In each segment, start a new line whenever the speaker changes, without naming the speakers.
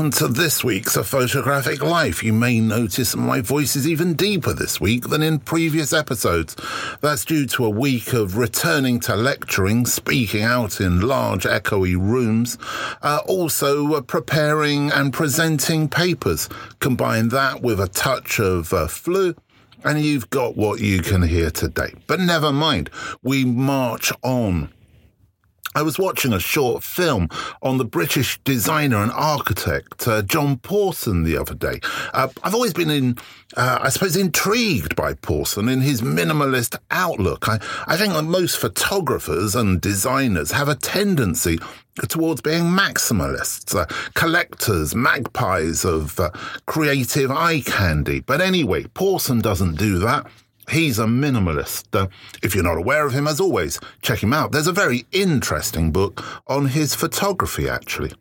Welcome to this week's A Photographic Life. You may notice my voice is even deeper this week than in previous episodes. That's due to a week of returning to lecturing, speaking out in large echoey rooms, uh, also uh, preparing and presenting papers. Combine that with a touch of uh, flu and you've got what you can hear today. But never mind, we march on. I was watching a short film on the British designer and architect uh, John Pawson the other day. Uh, I've always been in, uh, I suppose, intrigued by Pawson in his minimalist outlook. I, I think that most photographers and designers have a tendency towards being maximalists, uh, collectors, magpies of uh, creative eye candy. But anyway, Pawson doesn't do that. He's a minimalist. Uh, if you're not aware of him, as always, check him out. There's a very interesting book on his photography, actually.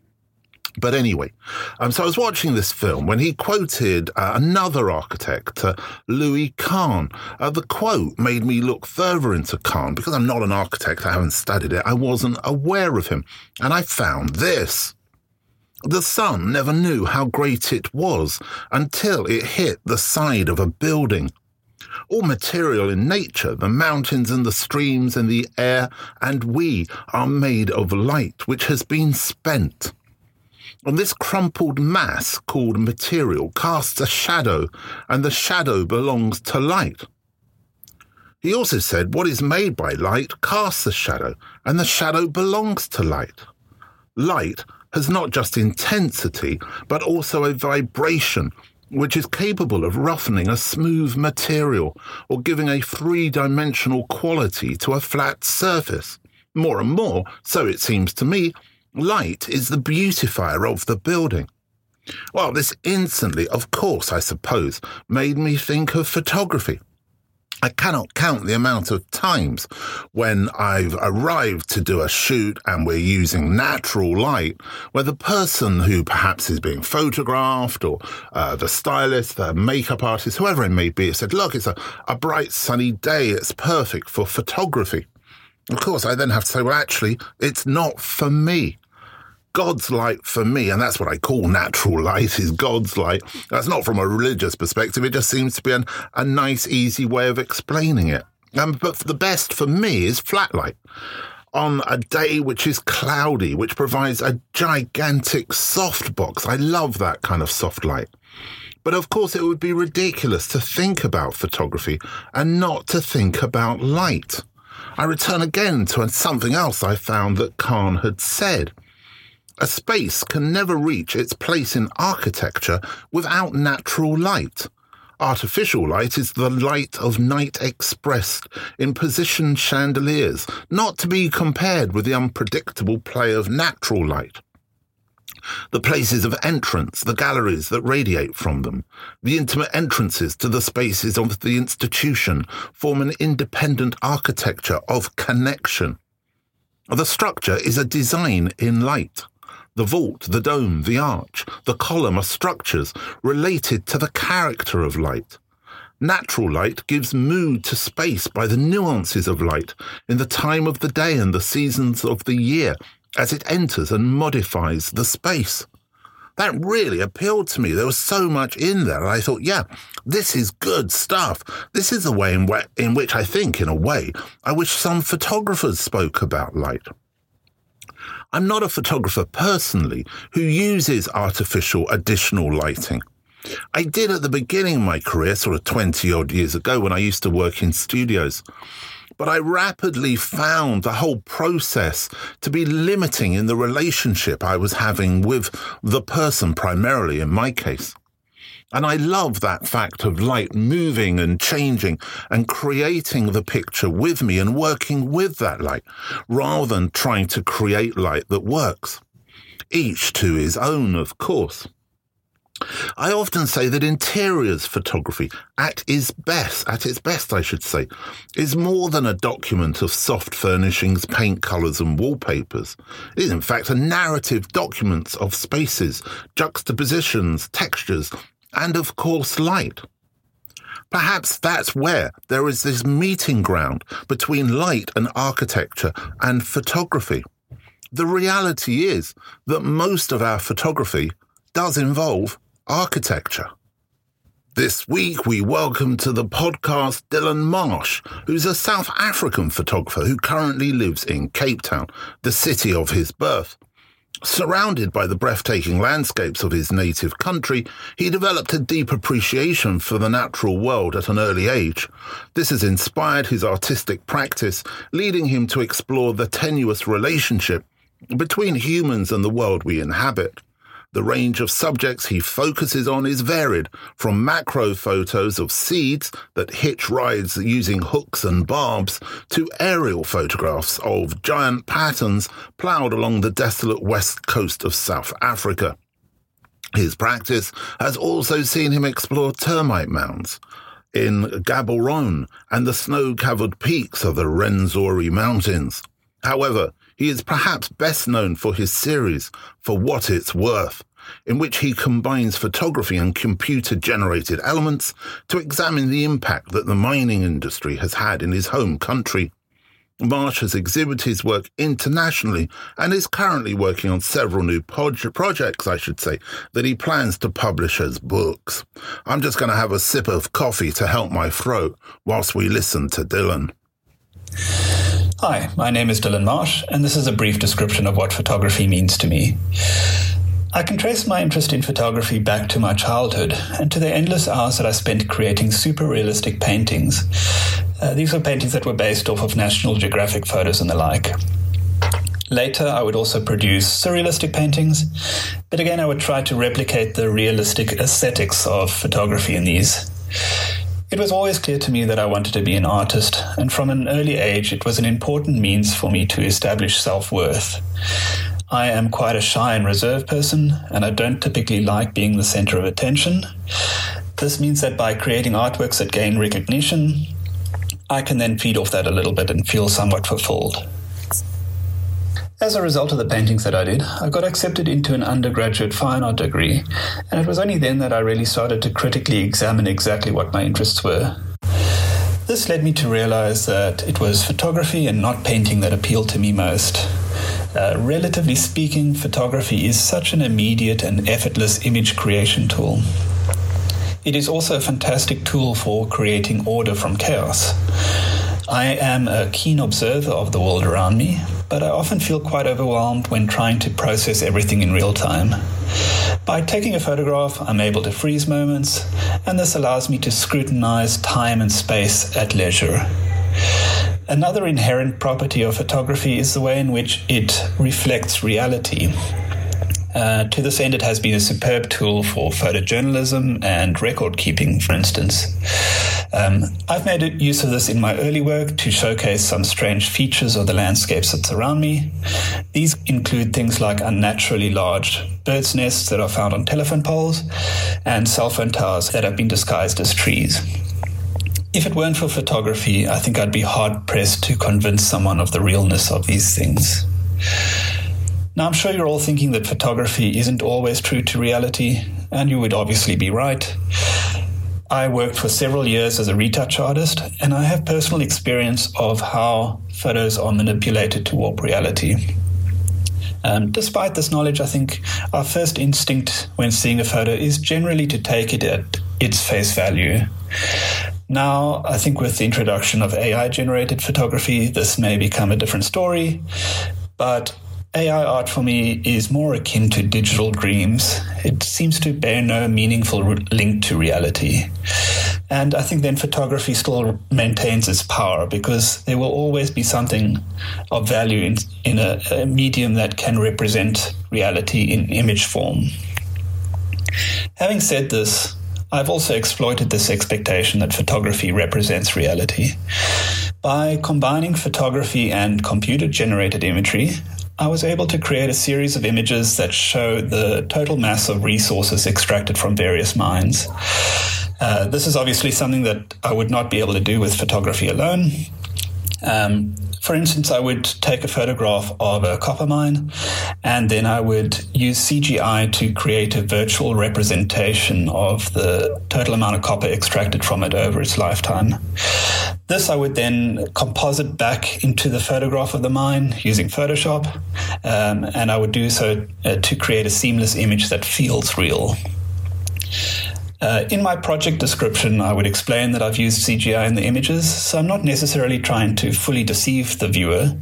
But anyway, um, so I was watching this film when he quoted uh, another architect, uh, Louis Kahn. Uh, the quote made me look further into Kahn because I'm not an architect, I haven't studied it, I wasn't aware of him. And I found this. The sun never knew how great it was until it hit the side of a building all material in nature, the mountains and the streams and the air, and we are made of light which has been spent. And this crumpled mass called material casts a shadow, and the shadow belongs to light. He also said, What is made by light casts a shadow, and the shadow belongs to light. Light has not just intensity, but also a vibration which is capable of roughening a smooth material or giving a three dimensional quality to a flat surface. More and more, so it seems to me, light is the beautifier of the building. Well, this instantly, of course, I suppose, made me think of photography. I cannot count the amount of times when I've arrived to do a shoot and we're using natural light, where the person who perhaps is being photographed or uh, the stylist, the makeup artist, whoever it may be, said, Look, it's a, a bright sunny day. It's perfect for photography. Of course, I then have to say, Well, actually, it's not for me. God's light for me, and that's what I call natural light, is God's light. That's not from a religious perspective. It just seems to be an, a nice, easy way of explaining it. Um, but the best for me is flat light. On a day which is cloudy, which provides a gigantic soft box. I love that kind of soft light. But of course, it would be ridiculous to think about photography and not to think about light. I return again to something else I found that Kahn had said. A space can never reach its place in architecture without natural light. Artificial light is the light of night expressed in positioned chandeliers, not to be compared with the unpredictable play of natural light. The places of entrance, the galleries that radiate from them, the intimate entrances to the spaces of the institution form an independent architecture of connection. The structure is a design in light. The vault, the dome, the arch, the column are structures related to the character of light. Natural light gives mood to space by the nuances of light in the time of the day and the seasons of the year as it enters and modifies the space. That really appealed to me. There was so much in there. I thought, yeah, this is good stuff. This is the way in, in which I think, in a way, I wish some photographers spoke about light. I'm not a photographer personally who uses artificial additional lighting. I did at the beginning of my career, sort of 20 odd years ago when I used to work in studios. But I rapidly found the whole process to be limiting in the relationship I was having with the person, primarily in my case. And I love that fact of light moving and changing and creating the picture with me and working with that light rather than trying to create light that works. Each to his own, of course. I often say that interiors photography at its best, at its best, I should say, is more than a document of soft furnishings, paint colours and wallpapers. It is in fact a narrative document of spaces, juxtapositions, textures, and of course light. Perhaps that's where there is this meeting ground between light and architecture and photography. The reality is that most of our photography does involve architecture. This week, we welcome to the podcast Dillon Marsh, who's a South African photographer who currently lives in Cape Town, the city of his birth. Surrounded by the breathtaking landscapes of his native country, he developed a deep appreciation for the natural world at an early age. This has inspired his artistic practice, leading him to explore the tenuous relationship between humans and the world we inhabit. The range of subjects he focuses on is varied, from macro photos of seeds that hitch rides using hooks and barbs to aerial photographs of giant patterns ploughed along the desolate west coast of South Africa. His practice has also seen him explore termite mounds in Gaborone and the snow-covered peaks of the Rwenzori Mountains. However, he is perhaps best known for his series, For What It's Worth, in which he combines photography and computer generated elements to examine the impact that the mining industry has had in his home country. Marsh has exhibited his work internationally and is currently working on several new pod- projects, I should say, that he plans to publish as books. I'm just going to have a sip of coffee to help my throat whilst we listen to Dillon.
Hi, my name is Dillon Marsh, and this is a brief description of what photography means to me. I can trace my interest in photography back to my childhood and to the endless hours that I spent creating super realistic paintings. Uh, these were paintings that were based off of National Geographic photos and the like. Later, I would also produce surrealistic paintings, but again, I would try to replicate the realistic aesthetics of photography in these. It was always clear to me that I wanted to be an artist, and from an early age, it was an important means for me to establish self worth. I am quite a shy and reserved person, and I don't typically like being the center of attention. This means that by creating artworks that gain recognition, I can then feed off that a little bit and feel somewhat fulfilled. As a result of the paintings that I did, I got accepted into an undergraduate fine art degree, and it was only then that I really started to critically examine exactly what my interests were. This led me to realize that it was photography and not painting that appealed to me most. Uh, relatively speaking, photography is such an immediate and effortless image creation tool. It is also a fantastic tool for creating order from chaos. I am a keen observer of the world around me, but I often feel quite overwhelmed when trying to process everything in real time. By taking a photograph, I'm able to freeze moments, and this allows me to scrutinize time and space at leisure. Another inherent property of photography is the way in which it reflects reality. Uh, to this end, it has been a superb tool for photojournalism and record keeping, for instance. Um, I've made use of this in my early work to showcase some strange features of the landscapes that surround me. These include things like unnaturally large birds' nests that are found on telephone poles and cell phone towers that have been disguised as trees. If it weren't for photography, I think I'd be hard pressed to convince someone of the realness of these things. Now, I'm sure you're all thinking that photography isn't always true to reality, and you would obviously be right. I worked for several years as a retouch artist, and I have personal experience of how photos are manipulated to warp reality. Um, despite this knowledge, I think our first instinct when seeing a photo is generally to take it at its face value. Now, I think with the introduction of AI generated photography, this may become a different story, but AI art for me is more akin to digital dreams. It seems to bear no meaningful re- link to reality. And I think then photography still maintains its power because there will always be something of value in, in a, a medium that can represent reality in image form. Having said this, I've also exploited this expectation that photography represents reality. By combining photography and computer generated imagery, I was able to create a series of images that show the total mass of resources extracted from various mines. Uh, this is obviously something that I would not be able to do with photography alone. Um, for instance, I would take a photograph of a copper mine and then I would use CGI to create a virtual representation of the total amount of copper extracted from it over its lifetime. This I would then composite back into the photograph of the mine using Photoshop, um, and I would do so uh, to create a seamless image that feels real. Uh, in my project description, I would explain that I've used CGI in the images, so I'm not necessarily trying to fully deceive the viewer,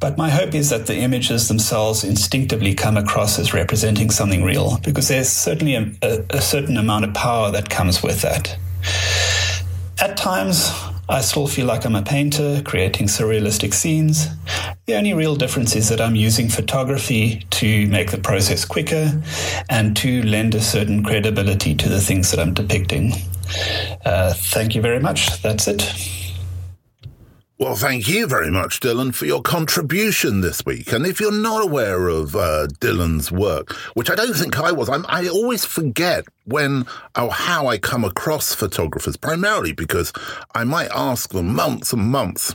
but my hope is that the images themselves instinctively come across as representing something real, because there's certainly a, a, a certain amount of power that comes with that. At times, I still feel like I'm a painter creating surrealistic scenes. The only real difference is that I'm using photography to make the process quicker and to lend a certain credibility to the things that I'm depicting. Uh, thank you very much. That's it.
Well, thank you very much, Dillon, for your contribution this week. And if you're not aware of uh, Dillon's work, which I don't think I was, I'm, i always forget when or how I come across photographers, primarily because I might ask them months and months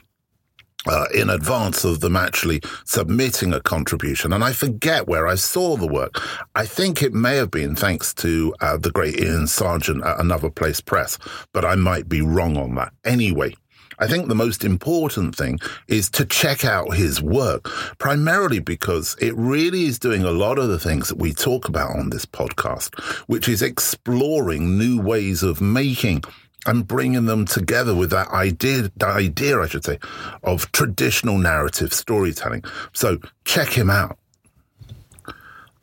uh, in advance of them actually submitting a contribution. And I forget where I saw the work. I think it may have been thanks to uh, the great Iain Sarjeant at Another Place Press, but I might be wrong on that. Anyway, I think the most important thing is to check out his work, primarily because it really is doing a lot of the things that we talk about on this podcast, which is exploring new ways of making and bringing them together with that idea, the idea, I should say, of traditional narrative storytelling. So check him out.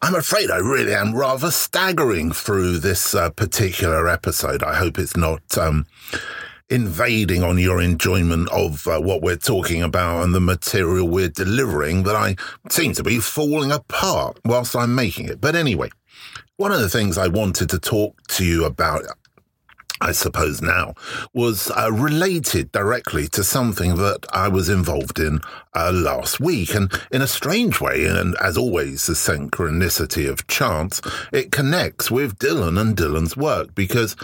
I'm afraid I really am rather staggering through this uh, particular episode. I hope it's not um, invading on your enjoyment of uh, what we're talking about and the material we're delivering that I seem to be falling apart whilst I'm making it. But anyway, one of the things I wanted to talk to you about I suppose now, was uh, related directly to something that I was involved in uh, last week. And in a strange way, and as always, the synchronicity of chance, it connects with Dillon and Dillon's work because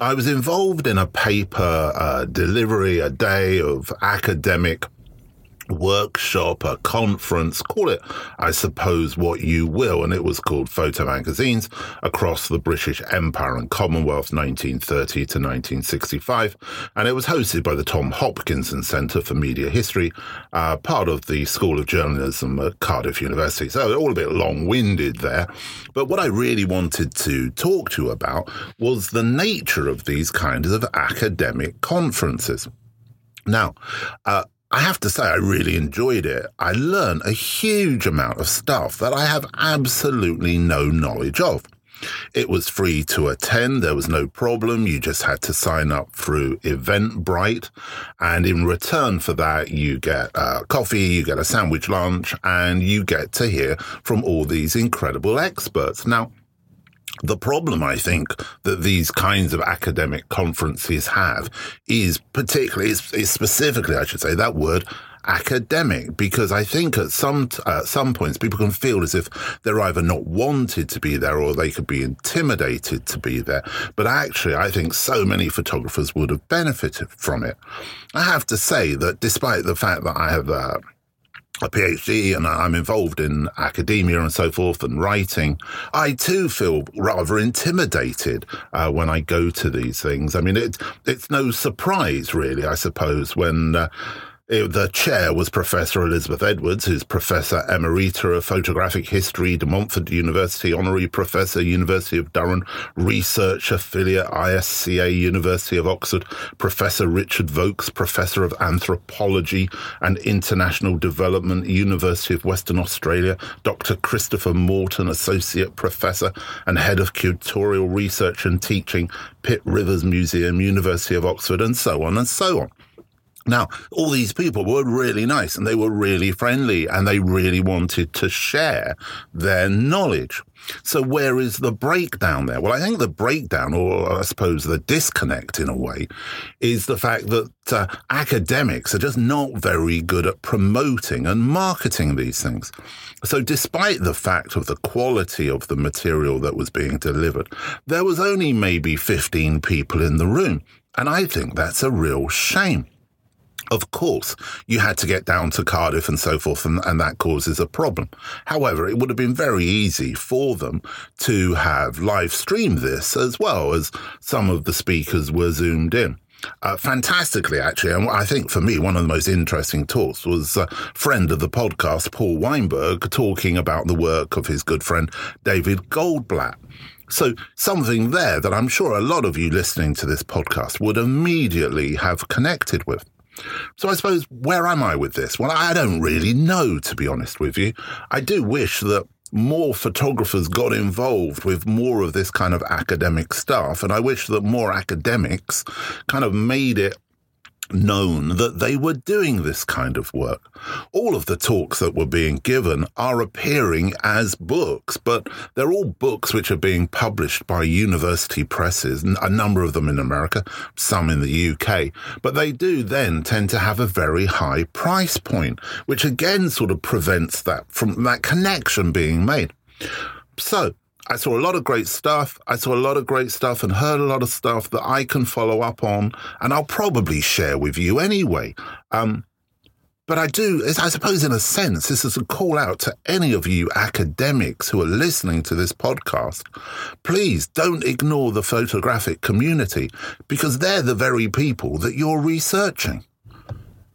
I was involved in a paper uh, delivery, a day of academic workshop, a conference, call it, I suppose, what you will. And it was called Photo Magazines across the British Empire and Commonwealth, 1930 to 1965. And it was hosted by the Tom Hopkinson Centre for Media History, uh, part of the School of Journalism at Cardiff University. So all a bit long winded there. But what I really wanted to talk to you about was the nature of these kinds of academic conferences. Now, uh, I have to say, I really enjoyed it. I learned a huge amount of stuff that I have absolutely no knowledge of. It was free to attend. There was no problem. You just had to sign up through Eventbrite. And in return for that, you get uh, coffee, you get a sandwich lunch, and you get to hear from all these incredible experts. Now, the problem I think that these kinds of academic conferences have is particularly, is, is specifically, I should say, that word academic because I think at some at some points people can feel as if they're either not wanted to be there or they could be intimidated to be there. But actually, I think so many photographers would have benefited from it. I have to say that despite the fact that I have uh, a PhD and I'm involved in academia and so forth and writing, I too feel rather intimidated uh, when I go to these things. I mean, it, it's no surprise, really, I suppose, when. Uh, the chair was Professor Elizabeth Edwards, who's Professor Emerita of Photographic History, De Montfort University, Honorary Professor, University of Durham, Research Affiliate, ISCA, University of Oxford, Professor Richard Vokes, Professor of Anthropology and International Development, University of Western Australia, Dr. Christopher Morton, Associate Professor and Head of Curatorial Research and Teaching, Pitt Rivers Museum, University of Oxford, and so on and so on. Now, all these people were really nice and they were really friendly and they really wanted to share their knowledge. So where is the breakdown there? Well, I think the breakdown, or I suppose the disconnect in a way, is the fact that uh, academics are just not very good at promoting and marketing these things. So despite the fact of the quality of the material that was being delivered, there was only maybe 15 people in the room. And I think that's a real shame. Of course, you had to get down to Cardiff and so forth, and, and, that causes a problem. However, it would have been very easy for them to have live streamed this as well as some of the speakers were zoomed in. Uh, fantastically, actually, and I think for me, one of the most interesting talks was a friend of the podcast, Paul Weinberg, talking about the work of his good friend David Goldblatt. So, something there that I'm sure a lot of you listening to this podcast would immediately have connected with. So I suppose where am I with this? Well, I don't really know, to be honest with you. I do wish that more photographers got involved with more of this kind of academic stuff. And I wish that more academics kind of made it known that they were doing this kind of work. All of the talks that were being given are appearing as books, but they're all books which are being published by university presses, a number of them in America, some in the UK. But they do then tend to have a very high price point, which again sort of prevents that from that connection being made. So I saw a lot of great stuff. I saw a lot of great stuff and heard a lot of stuff that I can follow up on, and I'll probably share with you anyway. Um, but I do, I suppose, in a sense, this is a call out to any of you academics who are listening to this podcast. Please don't ignore the photographic community because they're the very people that you're researching.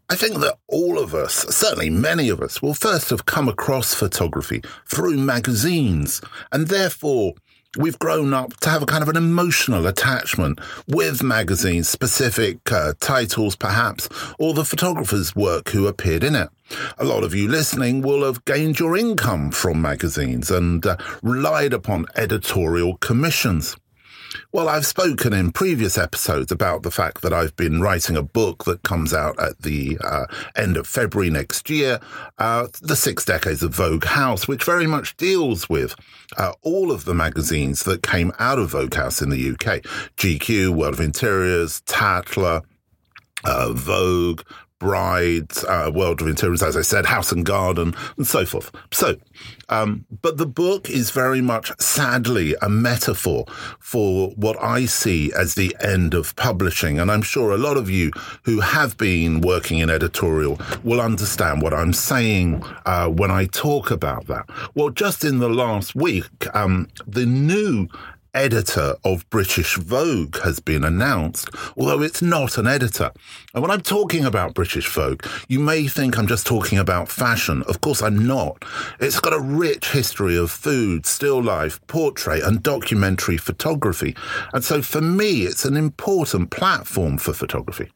I think that all of us, certainly many of us, will first have come across photography through magazines, and therefore we've grown up to have a kind of an emotional attachment with magazines, specific uh, titles perhaps, or the photographer's work who appeared in it. A lot of you listening will have gained your income from magazines and uh, relied upon editorial commissions. Well, I've spoken in previous episodes about the fact that I've been writing a book that comes out at the uh, end of February next year, uh, The Six Decades of Vogue House, which very much deals with uh, all of the magazines that came out of Vogue House in the UK GQ, World of Interiors, Tatler. Uh, Vogue, Brides, uh, World of Interiors, as I said, House and Garden, and so forth. So, um, but the book is very much, sadly, a metaphor for what I see as the end of publishing. And I'm sure a lot of you who have been working in editorial will understand what I'm saying uh, when I talk about that. Well, just in the last week, um, the new editor of British Vogue has been announced, although it's not an editor. And when I'm talking about British Vogue, you may think I'm just talking about fashion. Of course, I'm not. It's got a rich history of food, still life, portrait, and documentary photography. And so for me, it's an important platform for photography.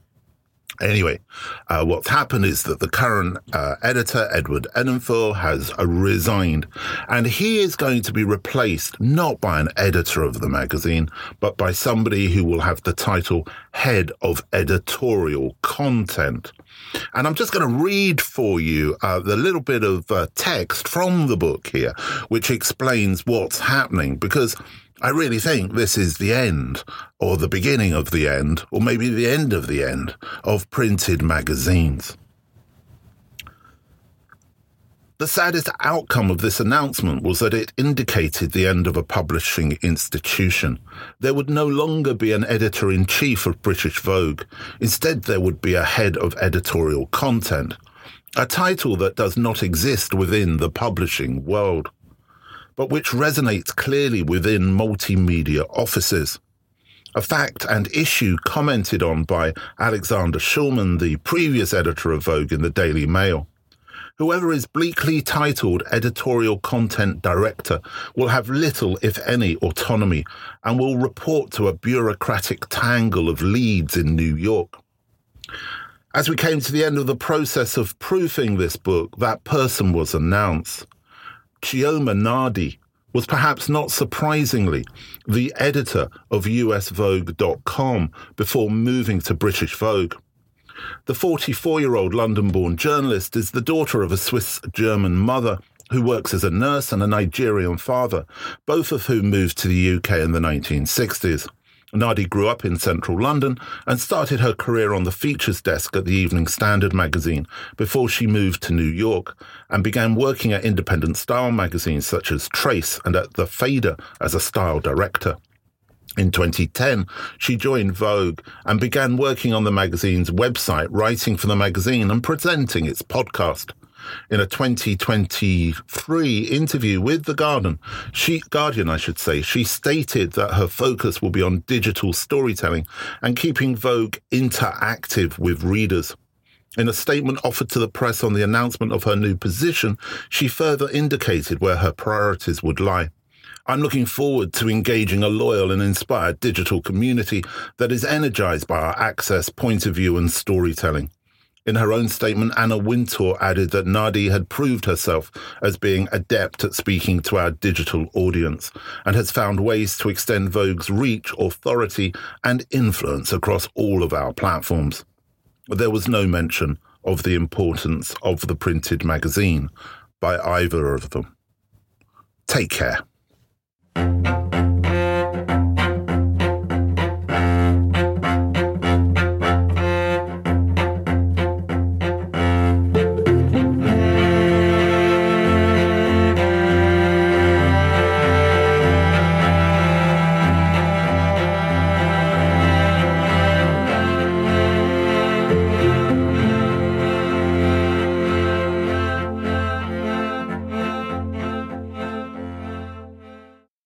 Anyway, uh, what's happened is that the current uh, editor, Edward Enninful, has uh, resigned, and he is going to be replaced not by an editor of the magazine, but by somebody who will have the title Head of Editorial Content. And I'm just going to read for you uh, the little bit of uh, text from the book here, which explains what's happening, because I really think this is the end, or the beginning of the end, or maybe the end of the end of printed magazines. The saddest outcome of this announcement was that it indicated the end of a publishing institution. There would no longer be an editor in chief of British Vogue. Instead, there would be a head of editorial content, a title that does not exist within the publishing world but which resonates clearly within multimedia offices. A fact and issue commented on by Alexandra Shulman, the previous editor of Vogue in the Daily Mail. Whoever is bleakly titled editorial content director will have little, if any, autonomy and will report to a bureaucratic tangle of leads in New York. As we came to the end of the process of proofing this book, that person was announced. Chioma Nnadi was perhaps not surprisingly the editor of USVogue.com before moving to British Vogue. The 44 year old London born journalist is the daughter of a Swiss German mother who works as a nurse and a Nigerian father, both of whom moved to the UK in the 1960s. Nnadi grew up in central London and started her career on the features desk at the Evening Standard magazine before she moved to New York and began working at independent style magazines such as Trace and at The Fader as a style director. In 2010, she joined Vogue and began working on the magazine's website, writing for the magazine and presenting its podcast. In a 2023 interview with The Guardian, she, Guardian, I should say, she stated that her focus will be on digital storytelling and keeping Vogue interactive with readers. In a statement offered to the press on the announcement of her new position, she further indicated where her priorities would lie. I'm looking forward to engaging a loyal and inspired digital community that is energized by our access, point of view, and storytelling. In her own statement, Anna Wintour added that Nnadi had proved herself as being adept at speaking to our digital audience and has found ways to extend Vogue's reach, authority, and influence across all of our platforms. There was no mention of the importance of the printed magazine by either of them. Take care.